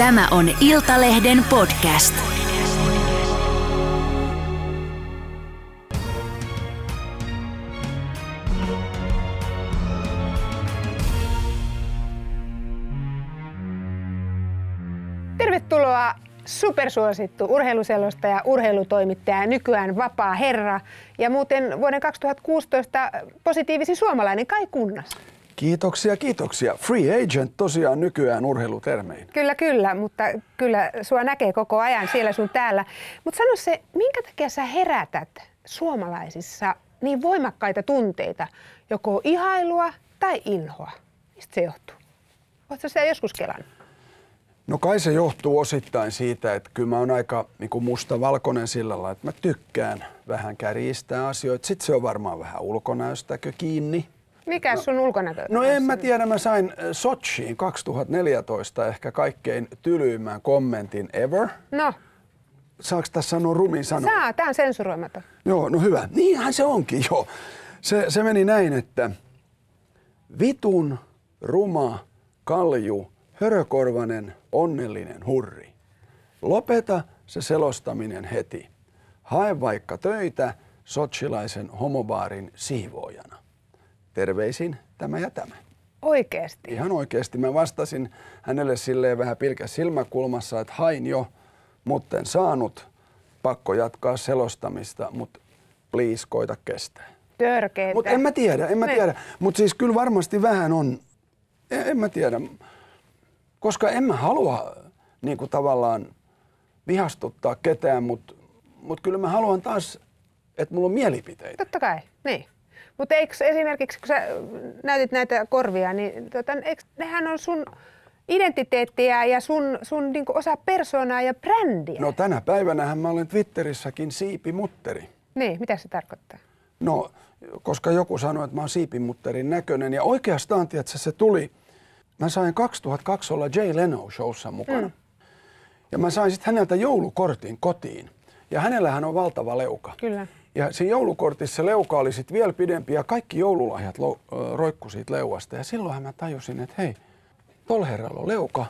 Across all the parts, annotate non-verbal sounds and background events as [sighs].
Tämä on Iltalehden podcast. Tervetuloa supersuosittu urheiluselostaja, urheilutoimittaja, nykyään vapaa herra ja muuten vuoden 2016 positiivisin suomalainen Kai Kunnas. Kiitoksia, kiitoksia. Free agent tosiaan nykyään urheilutermein. Kyllä, kyllä, mutta kyllä sua näkee koko ajan siellä sun täällä. Mutta sano se, minkä takia sä herätät suomalaisissa niin voimakkaita tunteita, joko ihailua tai inhoa? Mistä se johtuu? Oletko sitä joskus kelannut? No kai se johtuu osittain siitä, että kyllä mä oon aika niin kuin musta-valkoinen sillä lailla, että mä tykkään vähän kärjistää asioita. Sitten se on varmaan vähän ulkonäöstäkö kiinni. Mikä sun ulkonäkö? No en mä tiedä, mä sain äh, Sochiin 2014 ehkä kaikkein tylyimmän kommentin ever. No, Saaks tässä sanoa rumin sanoa? saa, tää on sensuroimaton. Joo, no hyvä. Niinhän se onkin, joo. Se, se meni näin, että vitun, ruma, kalju, hörökorvanen, onnellinen hurri. Lopeta se selostaminen heti. Hae vaikka töitä sochilaisen homobaarin siivoojana. Terveisin tämä ja tämä. Oikeesti. Ihan oikeasti mä vastasin hänelle silleen vähän pilkä silmäkulmassa, että hain jo, mutta en saanut. Pakko jatkaa selostamista, mutta please koita kestää. Törkeetä. Mutta en mä tiedä, en mä Ne. tiedä. Mutta siis kyllä varmasti vähän on, en, en mä tiedä. Koska en mä halua niin kuin tavallaan vihastuttaa ketään, mutta mut kyllä mä haluan taas, että mulla on mielipiteitä. Totta kai, niin. Mutta eikö esimerkiksi, kun sä näytit näitä korvia, niin tota, eikö, nehän on sun identiteettiä ja sun, sun niinku osa persoonaa ja brändiä. No tänä päivänähän mä olen Twitterissäkin siipimutteri. Niin, mitä se tarkoittaa? No, koska joku sanoi, että mä oon siipimutterin näköinen. Ja oikeastaan, tiedätkö, se tuli. Mä sain 2002 olla Jay Leno showssa mukana. Mm. Ja mä sain sitten häneltä joulukortin kotiin. Ja hänellähän on valtava leuka. Kyllä. Ja siinä joulukortissa leuka oli sitten vielä pidempi ja kaikki joululahjat lo, roikku siitä leuasta. Ja silloinhan mä tajusin, että hei, tol herralla on leuka.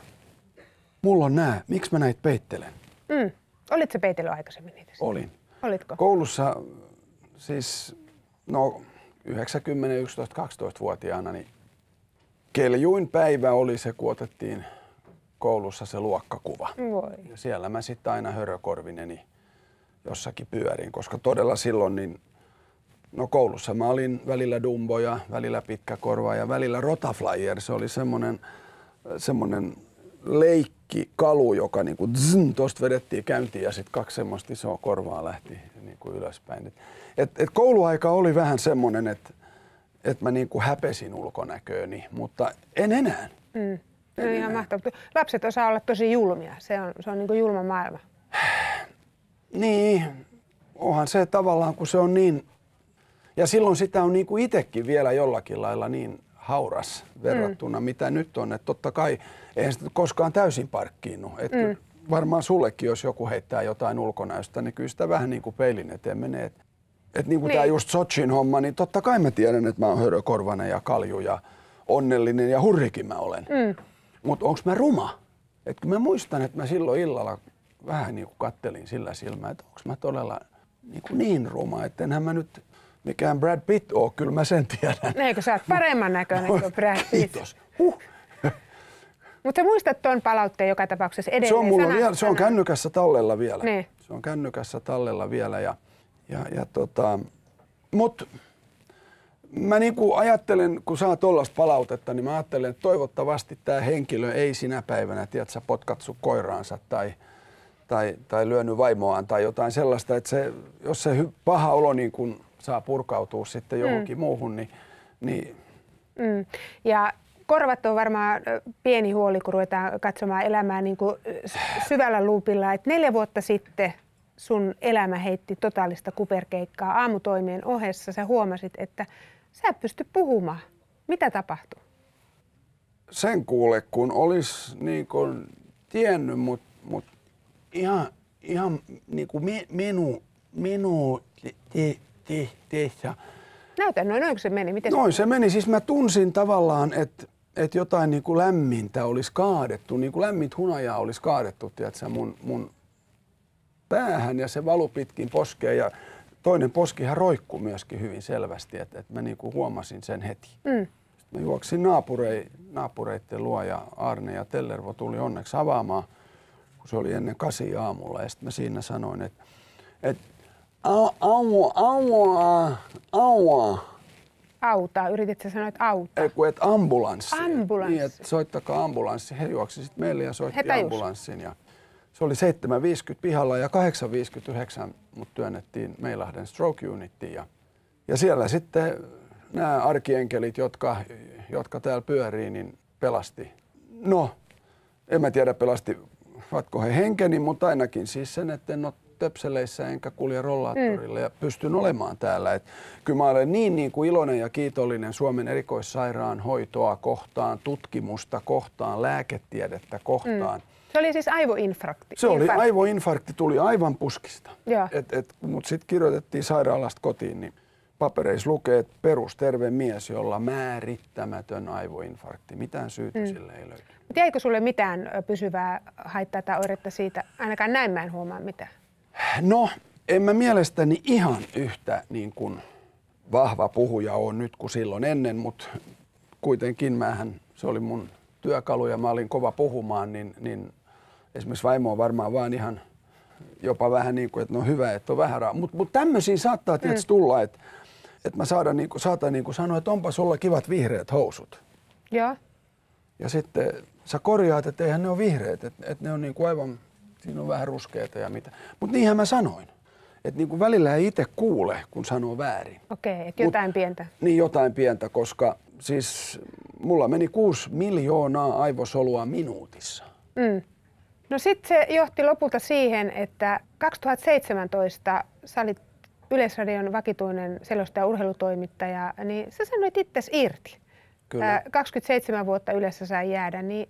Mulla on nää. Miksi mä näitä peittelen? Mm. Olitko peitellyt aikaisemmin niitä? Olin. Olitko? Koulussa siis, no 90, 11, 12-vuotiaana, niin keljuin päivä oli se, kun otettiin koulussa se luokkakuva. Voi. Ja siellä mä sitten aina hörökorvineni jossakin pyörin, koska todella silloin niin No koulussa mä olin välillä Dumbo ja välillä Pitkäkorva ja välillä Rotaflyer. Se oli semmoinen, semmoinen leikkikalu, joka niinku zzn, tosta vedettiin käyntiin ja sitten kaksi semmoista isoa korvaa lähti niinku ylöspäin. Et, et, et kouluaika oli vähän semmoinen, että et mä niinku häpesin ulkonäkööni, mutta en enää. Mm. No ihan mahtavaa. Lapset osaa olla tosi julmia. Se on, se on niinku julma maailma. [sighs] Niin, onhan se tavallaan, kun se on niin... Ja silloin sitä on niinku itsekin vielä jollakin lailla niin hauras verrattuna, mm. mitä nyt on. Että totta kai eihän sitä koskaan täysin parkkiinnu. Et mm. Varmaan sullekin, jos joku heittää jotain ulkonäöstä, niin kyllä sitä vähän niin kuin peilin eteen menee. Et, et niin kuin Niin. tämä just Sochin homma, niin totta kai mä tiedän, että mä oon hörökorvanen ja kalju ja onnellinen ja hurrikin mä olen. Mm. Mutta onko mä ruma? Et kun mä muistan, että mä silloin illalla vähän niin kuin kattelin sillä silmällä, että onko mä todella niin, kuin niin ruma, että enhän mä nyt mikään Brad Pitt oo, kyllä mä sen tiedän. Eikö sä oot paremman näköinen kuin [laughs] Brad Pitt? Kiitos. Huh. [laughs] Mutta sä muistat tuon palautteen joka tapauksessa edelleen. Se on, mulla vielä, se on kännykässä tallella vielä. Niin. Se on kännykässä tallella vielä. Ja, ja, ja tota, mut mä niinku ajattelen, kun saa tollasta palautetta, niin mä ajattelen, että toivottavasti tämä henkilö ei sinä päivänä, tiedät sä, potkatsu koiraansa tai, tai, tai lyönyt vaimoaan tai jotain sellaista, että se, jos se paha olo niin kun saa purkautua sitten johonkin mm. muuhun, niin, niin Mm. Ja korvat on varmaan pieni huoli, kun ruvetaan katsomaan elämää niin kuin syvällä luupilla. Et neljä vuotta sitten sun elämä heitti totaalista kuperkeikkaa aamutoimien ohessa. Sä huomasit, että sä et pysty puhumaan. Mitä tapahtui? sen kuule, kun olisi niin kuin tiennyt, mutta mut ihan, ihan niin kuin mi, minu, minu te, te, te, te, Näytä noin, noin kun se meni. Miten Noin se meni. Siis mä tunsin tavallaan, että että jotain niin kuin lämmintä olisi kaadettu, niin kuin lämmintä hunajaa olisi kaadettu, tiedätkö, mun, mun päähän ja se valu pitkin poskeen ja toinen poskihan roikkuu myöskin hyvin selvästi, että, että mä niin kuin huomasin sen heti. Mm. Mä juoksin naapurei, naapureitten luo ja Arne ja Tellervo tuli onneksi avaamaan, kun se oli ennen kasi aamulla. Ja sitten mä siinä sanoin, että, että au, au, au, au, Auta, yritit sä sanoa, että auta? Ei kun, että ambulanssi. Ambulanssi. Niin, että soittakaa ambulanssi. He juoksi sitten meille ja soitti He tajus. ambulanssin. Ja se oli 7.50 pihalla ja 8.59 mut työnnettiin Meilahden stroke unittiin. Ja, ja siellä sitten nämä arkienkelit, jotka, jotka täällä pyörii, niin pelasti. No, en mä tiedä pelastivatko he henkeni, mutta ainakin siis sen, että en ole töpseleissä enkä kulje rollaattorilla mm. ja pystyn olemaan täällä. Et kyllä mä olen niin, niin kuin iloinen ja kiitollinen Suomen erikoissairaanhoitoa kohtaan, tutkimusta kohtaan, lääketiedettä kohtaan. Mm. Se oli siis aivoinfarkti. Se oli Infarkti. aivoinfarkti, tuli aivan puskista. Joo. Et, et, Mutta sitten kirjoitettiin sairaalasta kotiin, niin papereissa lukee, että perusterve mies, jolla määrittämätön aivoinfarkti. Mitään syytä mm. sille ei löydy. Mut Jäikö sulle mitään pysyvää haittaa tai oiretta siitä? Ainakaan näin mä en huomaa mitään. No, en mä mielestäni ihan yhtä niin kuin vahva puhuja on nyt kuin silloin ennen, mutta kuitenkin mähän, se oli mun työkalu ja mä olin kova puhumaan, niin, niin esimerkiksi vaimo on varmaan vaan ihan jopa vähän niin kuin, että no hyvä, että on vähän rahaa. Mutta mut tämmöisiä saattaa tietysti tulla, että, että mä saada niin kuin, saatan niin kuin sanoa, että onpa sulla kivat vihreät housut. Joo. Ja sitten sä korjaat, että eihän ne ole vihreät, että, että ne on niin kuin aivan, siinä on vähän ruskeita ja mitä. Mutta niinhän mä sanoin. Että niin kuin välillä ei itse kuule, kun sanoo väärin. Okei, että jotain pientä. Niin jotain pientä, koska siis mulla meni 6 miljoonaa aivosolua minuutissa. Mm. No sitten se johti lopulta siihen, että 2017 sä olit Yleisradion vakituinen selostaja ja urheilutoimittaja, niin sä sanoit itsesi irti. Kyllä. Ää, 27 vuotta Ylessä sai jäädä, niin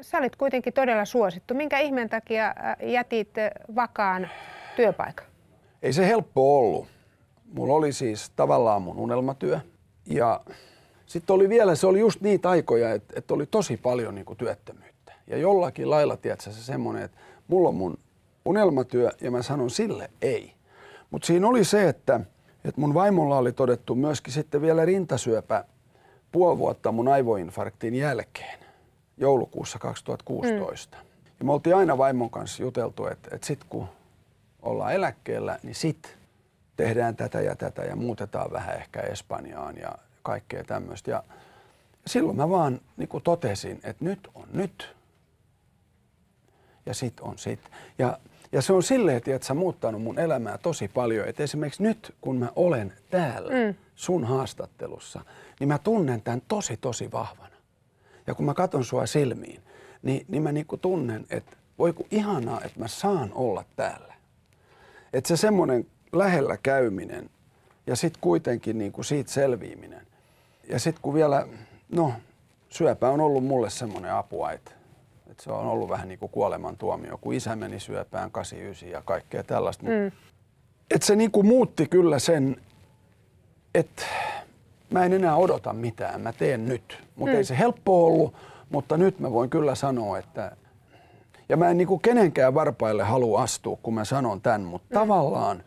sä olit kuitenkin todella suosittu. Minkä ihmeen takia jätit ää, vakaan työpaikan? Ei se helppo ollut. Mulla oli siis tavallaan mun unelmatyö. Ja sitten oli vielä, se oli just niitä aikoja, että, että oli tosi paljon niin kuin työttömyyttä. Ja jollakin lailla, tiedätkö, se semmoinen, että mulla on mun unelmatyö ja mä sanon sille ei. Mutta siinä oli se, että, että mun vaimolla oli todettu myöskin sitten vielä rintasyöpä puoli vuotta mun aivoinfarktin jälkeen, joulukuussa 2016. Mm. Ja me oltiin aina vaimon kanssa juteltu, että, että sit kun ollaan eläkkeellä, niin sit tehdään tätä ja tätä ja muutetaan vähän ehkä Espanjaan ja kaikkea tämmöistä. Ja silloin mä vaan niin kuin totesin, että nyt on nyt ja sit on sit. Ja, ja se on silleen, että sä muuttanut mun elämää tosi paljon. Että esimerkiksi nyt, kun mä olen täällä mm. sun haastattelussa, niin mä tunnen tämän tosi, tosi vahvana. Ja kun mä katson sua silmiin, niin, niin mä niinku tunnen, että voi kun ihanaa, että mä saan olla täällä. Että se semmoinen lähellä käyminen ja sitten kuitenkin niinku siitä selviäminen. Ja sitten kun vielä, no syöpä on ollut mulle semmoinen apua, että, että se on ollut vähän niin kuin kuolemantuomio, kun isä meni syöpään 89 ja kaikkea tällaista. Mm. Että se niinku muutti kyllä sen, että mä en enää odota mitään, mä teen nyt. Mutta mm. ei se helppo ollut, mutta nyt mä voin kyllä sanoa, että... Ja mä en niinku kenenkään varpaille halua astua, kun mä sanon tämän, mutta mm. tavallaan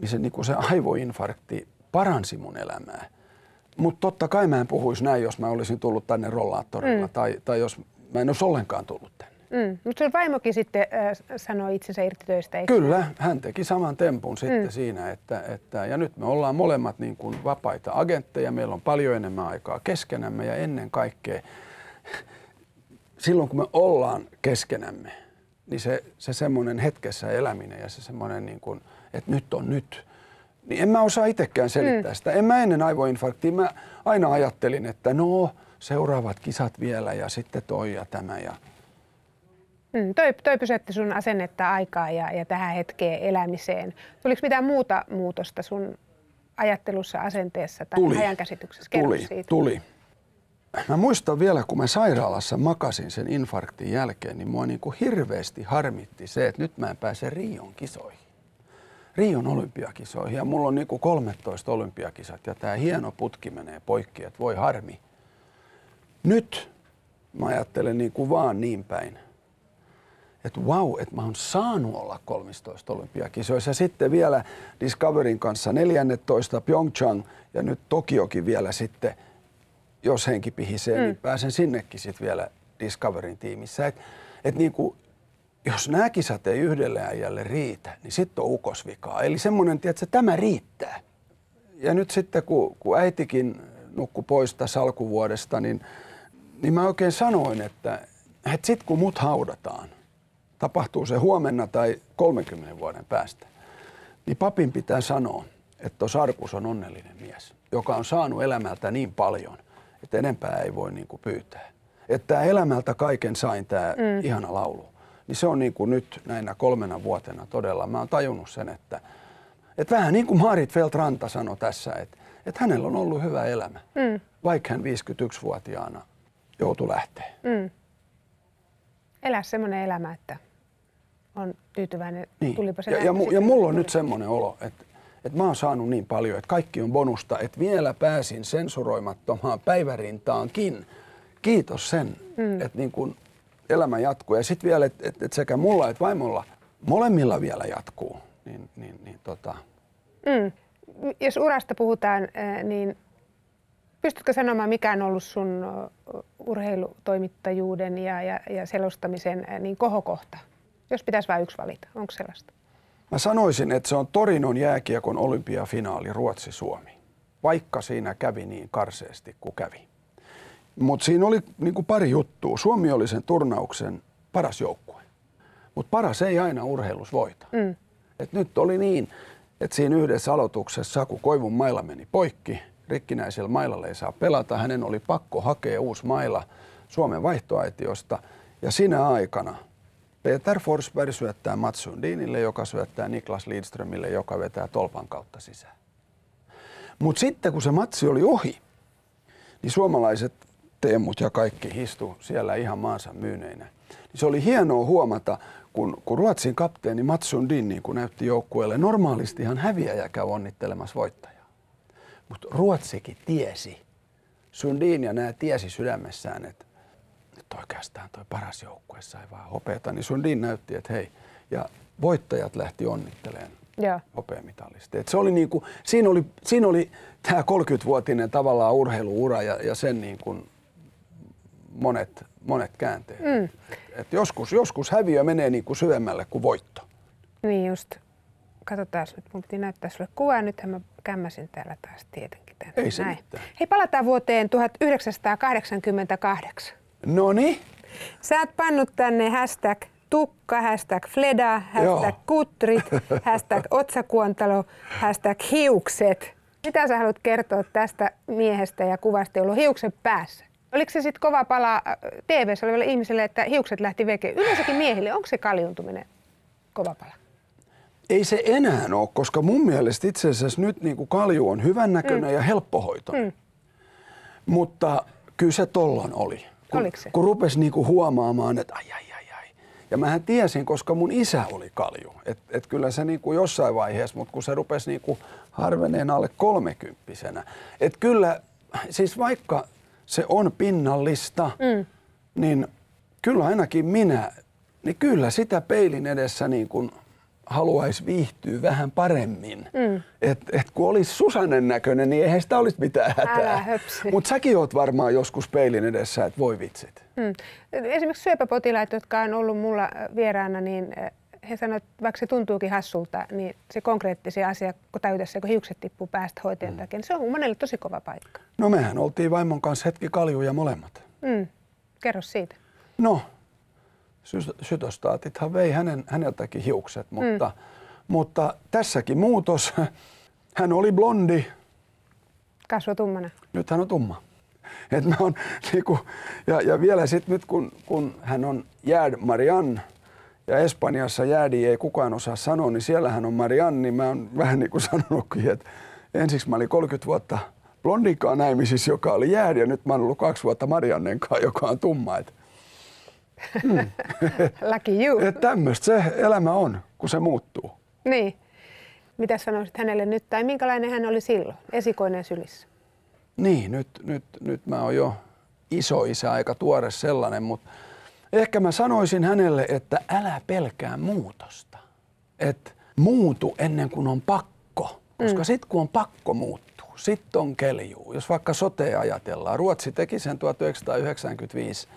niin se, niinku se aivoinfarkti paransi mun elämää. Mutta totta kai mä en puhuisi näin, jos mä olisin tullut tänne rollaattorilla mm. tai, tai jos mä en olisi ollenkaan tullut tänne. Mm. Mutta sun vaimokin sitten äh, sanoi itsensä irti töistä, eikö? Kyllä, hän teki saman tempun sitten mm. siinä, että, että, ja nyt me ollaan molemmat niin kuin vapaita agentteja, meillä on paljon enemmän aikaa keskenämme ja ennen kaikkea silloin kun me ollaan keskenämme, niin se, se semmoinen hetkessä eläminen ja se semmoinen, niin kuin, että nyt on nyt, niin en mä osaa itsekään selittää mm. sitä. En mä ennen aivoinfarktia, mä aina ajattelin, että no seuraavat kisat vielä ja sitten toi ja tämä ja Mm, toi, toi pysäytti sun asennetta aikaa ja, ja tähän hetkeen elämiseen. Tuliko mitään muuta muutosta sun ajattelussa, asenteessa tai Tuli. ajankäsityksessä? Kerro Tuli, siitä. tuli. Mä muistan vielä, kun mä sairaalassa makasin sen infarktin jälkeen, niin mua niin kuin hirveästi harmitti se, että nyt mä en pääse Rion kisoihin. Rion olympiakisoihin ja mulla on niin kuin 13 olympiakisat ja tämä hieno putki menee poikki, että voi harmi. Nyt mä ajattelen niin kuin vaan niin päin, että wow, että mä oon saanut olla 13 olympiakisoissa. Ja sitten vielä Discoverin kanssa 14 Pyeongchang ja nyt Tokiokin vielä sitten, jos henki pihisee, niin mm. niin pääsen sinnekin sitten vielä Discoverin tiimissä. Et, et niin kuin, jos nämä kisat ei yhdelle äijälle riitä, niin sitten on ukosvikaa. Eli semmoinen, että tämä riittää. Ja nyt sitten kun, kun äitikin nukkui pois tässä alkuvuodesta, niin, niin mä oikein sanoin, että, että sitten kun mut haudataan, tapahtuu se huomenna tai 30 vuoden päästä, niin papin pitää sanoa, että tuo Sarkus on onnellinen mies, joka on saanut elämältä niin paljon, että enempää ei voi niin kuin pyytää. Että tämä elämältä kaiken sain, tämä mm. ihana laulu, niin se on niin kuin nyt näinä kolmena vuotena todella. Mä oon tajunnut sen, että, että vähän niin kuin Marit Feltranta sanoi tässä, että, että hänellä on ollut hyvä elämä, mm. vaikka hän 51-vuotiaana joutui lähteä. Mm. Elää semmoinen elämä, että on tyytyväinen, niin. tulipa se ja, ja, mu- ja mulla on nyt semmoinen olo, että, että mä oon saanut niin paljon, että kaikki on bonusta, että vielä pääsin sensuroimattomaan päivärintaankin. Kiitos sen, mm. että niin kun elämä jatkuu. Ja sitten vielä, että, että, että sekä mulla että vaimolla molemmilla vielä jatkuu. Niin, niin, niin tota. mm. Jos urasta puhutaan, niin pystytkö sanomaan, mikä on ollut sun urheilutoimittajuuden ja, ja, ja selostamisen niin kohokohta? Jos pitäisi vain yksi valita, onko sellaista? Mä sanoisin, että se on Torinon jääkiekon olympiafinaali Ruotsi-Suomi, vaikka siinä kävi niin karseesti kuin kävi. Mutta siinä oli niin pari juttua. Suomi oli sen turnauksen paras joukkue, mutta paras ei aina urheilus voita. Mm. Et nyt oli niin, että siinä yhdessä aloituksessa Saku Koivun maila meni poikki. Rikkinäisellä mailalla ei saa pelata. Hänen oli pakko hakea uusi maila Suomen vaihtoaitiosta. Ja sinä aikana Peter Forsberg syöttää Mats Sundinille, joka syöttää Niklas Lidströmille, joka vetää tolpan kautta sisään. Mutta sitten kun se matsi oli ohi, niin suomalaiset Teemut ja kaikki histu siellä ihan maansa myyneinä. Niin se oli hienoa huomata, kun, kun Ruotsin kapteeni Mats Sundin niin kun näytti joukkueelle, normaalistihan häviäjä käy onnittelemassa voittajaa. Mutta Ruotsikin tiesi, Sundin ja nämä tiesi sydämessään, että nyt oikeastaan toi paras joukkue sai vaan hopeata, niin Sundin näytti, että hei, ja voittajat lähti onnittelemaan ja. hopeamitalista. Et se oli niinku, siinä oli, siinä oli tämä 30-vuotinen tavallaan urheiluura ja, ja sen niin kuin monet, monet käänteet. Mm. Et, et joskus, joskus häviö menee niin kuin syvemmälle kuin voitto. Niin just. Katsotaan nyt, mun piti näyttää sulle kuvaa. Nythän mä kämmäsin täällä taas tietenkin. Tänne. Ei se Näin. mitään. Hei, palataan vuoteen 1988. No niin. Sä oot pannut tänne hashtag tukka, hashtag fleda, hashtag Joo. kutrit, [laughs] hashtag otsakuontalo, hashtag hiukset. Mitä sä haluat kertoa tästä miehestä ja kuvasta, jolla on hiukset päässä? Oliko se sitten kova pala äh, tv oleville ihmisille, että hiukset lähti veke? Yleensäkin miehille, onko se kaljuntuminen kova pala? Ei se enää ole, koska mun mielestä itse asiassa nyt niin kuin kalju on hyvännäköinen mm. ja helppohoitoinen. Mm. Mutta kyllä se tollon oli. Kun, Oliko se? kun rupesi niin kuin huomaamaan, että ai, ai, ai, ai. Ja mähän tiesin, koska mun isä oli kalju. Että et kyllä se niin kuin jossain vaiheessa, mutta kun se rupesi niin kuin harveneen alle kolmekymppisenä. Että kyllä, siis vaikka se on pinnallista, mm. niin kyllä ainakin minä, niin kyllä sitä peilin edessä niin kuin haluaisi viihtyä vähän paremmin. Mm. Et, et kun olisi Susanen näköinen, niin eihän sitä olisi mitään hätää. Mutta säkin oot varmaan joskus peilin edessä, että voi vitsit. Mm. Esimerkiksi syöpäpotilaat, jotka on ollut mulla vieraana, niin he sanoivat, että vaikka se tuntuukin hassulta, niin se konkreettisia asia, kun täytessä, kun hiukset tippuu päästä hoitajan mm. takia, niin se on monelle tosi kova paikka. No mehän oltiin vaimon kanssa hetki kaljuja molemmat. Mm. Kerro siitä. No, sytostaatithan vei hänen, häneltäkin hiukset, mutta, mm. mutta tässäkin muutos. [laughs] Hän oli blondi. Kasvo tummana. Nyt hän on tumma. Et mä on, [laughs] niinku, ja, ja vielä sitten nyt kun, kun hän on Jääd Marianne, ja Espanjassa jäädi ei kukaan osaa sanoa, niin siellähän on Marianne, niin mä oon vähän niin kuin sanonutkin, että ensiksi mä olin 30 vuotta blondinkaan näimisissä, joka oli jäädi, ja nyt mä oon ollut kaksi vuotta Mariannen kanssa, joka on tumma. Et, hmm. [laughs] Lucky you. Tämmöistä se elämä on, kun se muuttuu. Niin. Mitä sanoisit hänelle nyt, tai minkälainen hän oli silloin, esikoinen sylissä? Niin, nyt, nyt, nyt mä oon jo isoisä, aika tuore sellainen, mutta ehkä mä sanoisin hänelle, että älä pelkää muutosta. Et muutu ennen kuin on pakko, koska mm. sitten kun on pakko muuttuu, sitten on keljuu. Jos vaikka sote ajatellaan, Ruotsi teki sen 1995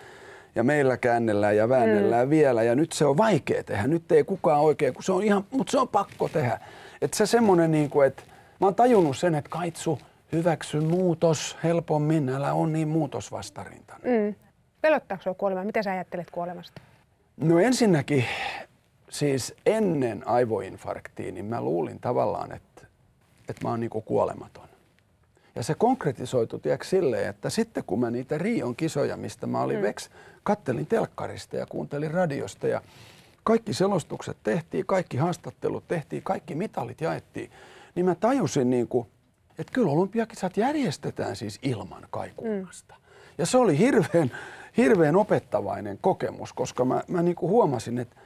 ja meillä käännellään ja väännellään mm. vielä ja nyt se on vaikea tehdä. Nyt ei kukaan oikein, kun se on ihan, mutta se on pakko tehdä. Että se semmoinen, niin kuin, että mä oon tajunnut sen, että kaitsu, hyväksy muutos helpommin, älä on niin muutosvastarintainen. Mm. Pelottaako sinua kuolema? Mitä sä ajattelet kuolemasta? No ensinnäkin, siis ennen aivoinfarktiin, niin mä luulin tavallaan, että, että mä oon niin kuolematon. Ja se konkretisoitu tiedätkö, silleen, että sitten kun mä niitä Rion kisoja, mistä mä olin mm. veks, kattelin telkkarista ja kuuntelin radiosta ja kaikki selostukset tehtiin, kaikki haastattelut tehtiin, kaikki mitalit jaettiin, niin mä tajusin niin kuin, että kyllä olympiakisat järjestetään siis ilman kaikumasta. Mm. Ja se oli hirveän, hirveän opettavainen kokemus, koska mä, mä niin kuin huomasin, että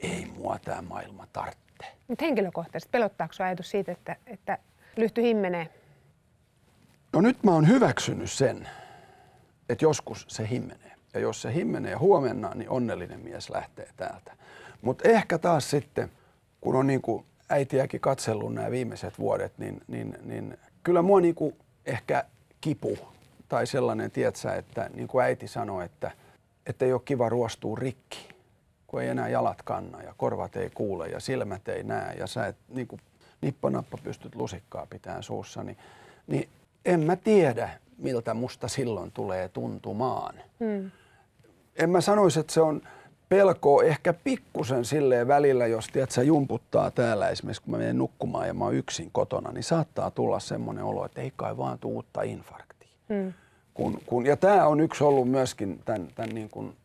ei mua tämä maailma tarvitse. Mutta henkilökohtaisesti pelottaako ajatus siitä, että, että lyhty himmenee? No nyt mä oon hyväksynyt sen, että joskus se himmenee. Ja jos se himmenee huomenna, niin onnellinen mies lähtee täältä. Mutta ehkä taas sitten, kun on niin kuin äitiäkin katsellut nämä viimeiset vuodet, niin, niin, niin kyllä mua niin kuin ehkä kipu tai sellainen, tietsä, että niin kuin äiti sanoi, että, että ei ole kiva ruostua rikki, kun ei enää jalat kanna ja korvat ei kuule ja silmät ei näe ja sä et niin kuin nippanappa pystyt lusikkaa pitämään suussa, niin, niin en mä tiedä, miltä musta silloin tulee tuntumaan. Hmm. En mä sanoisi, että se on pelkoa ehkä pikkusen silleen välillä, jos tiedät, sä jumputtaa täällä esimerkiksi, kun mä menen nukkumaan ja mä oon yksin kotona, niin saattaa tulla semmoinen olo, että ei kai vaan tuu uutta infarktia. Hmm. Kun, kun, ja tämä on yksi ollut myöskin tämän, tämän niin kuin,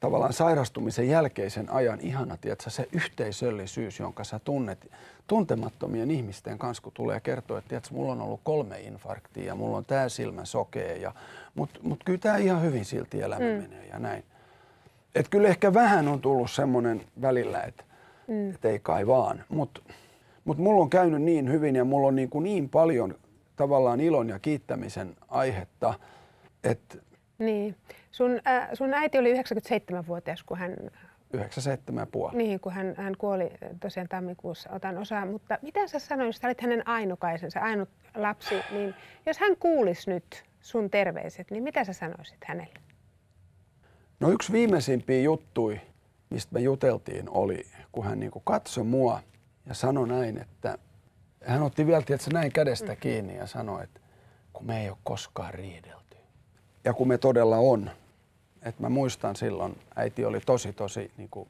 tavallaan sairastumisen jälkeisen ajan ihana, tiedätkö, se yhteisöllisyys, jonka sä tunnet tuntemattomien ihmisten kanssa, kun tulee kertoa, että tiedätkö, mulla on ollut kolme infarktia ja mulla on tämä silmä sokee, ja, mutta mut kyllä tämä ihan hyvin silti elämä mm. menee ja näin. Et kyllä ehkä vähän on tullut semmoinen välillä, että mm. et ei kai vaan, mutta mut mulla on käynyt niin hyvin ja mulla on niin, kuin niin paljon tavallaan ilon ja kiittämisen aihetta, että... Niin. Sun, äh, sun äiti oli 97-vuotias, kun hän 97,5. Niin, kun hän, hän kuoli tosiaan tammikuussa, otan osaa. Mutta mitä sä sanoit, sä olit hänen ainukaisensa, ainut lapsi, niin jos hän kuulisi nyt sun terveiset, niin mitä sä sanoisit hänelle? No yksi viimeisimpiä juttui, mistä me juteltiin, oli, kun hän niin katsoi mua ja sanoi näin, että hän otti vielä tietysti, näin kädestä mm. kiinni ja sanoi, että kun me ei ole koskaan riidelty. Ja kun me todella on, että mä muistan silloin, äiti oli tosi tosi niin kuin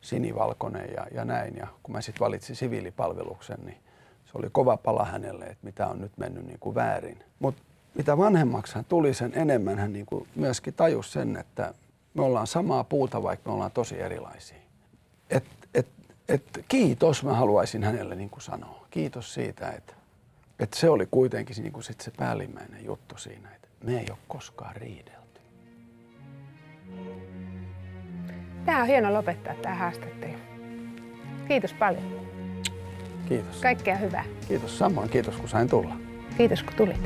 sinivalkoinen ja, ja näin. Ja kun mä sitten valitsin siviilipalveluksen, niin se oli kova pala hänelle, että mitä on nyt mennyt niin kuin väärin. Mutta mitä vanhemmaksi hän tuli, sen enemmän hän niin kuin myöskin tajusi sen, että me ollaan samaa puuta, vaikka me ollaan tosi erilaisia. Et, et, et, kiitos mä haluaisin hänelle niin kuin sanoa. Kiitos siitä, että, että se oli kuitenkin niin kuin sit se päällimmäinen juttu siinä, että me ei ole koskaan riidelty. Tämä on hieno lopettaa tämä haastattelu. Kiitos paljon. Kiitos. Kaikkea hyvää. Kiitos samoin. Kiitos kun sain tulla. Kiitos kun tulit.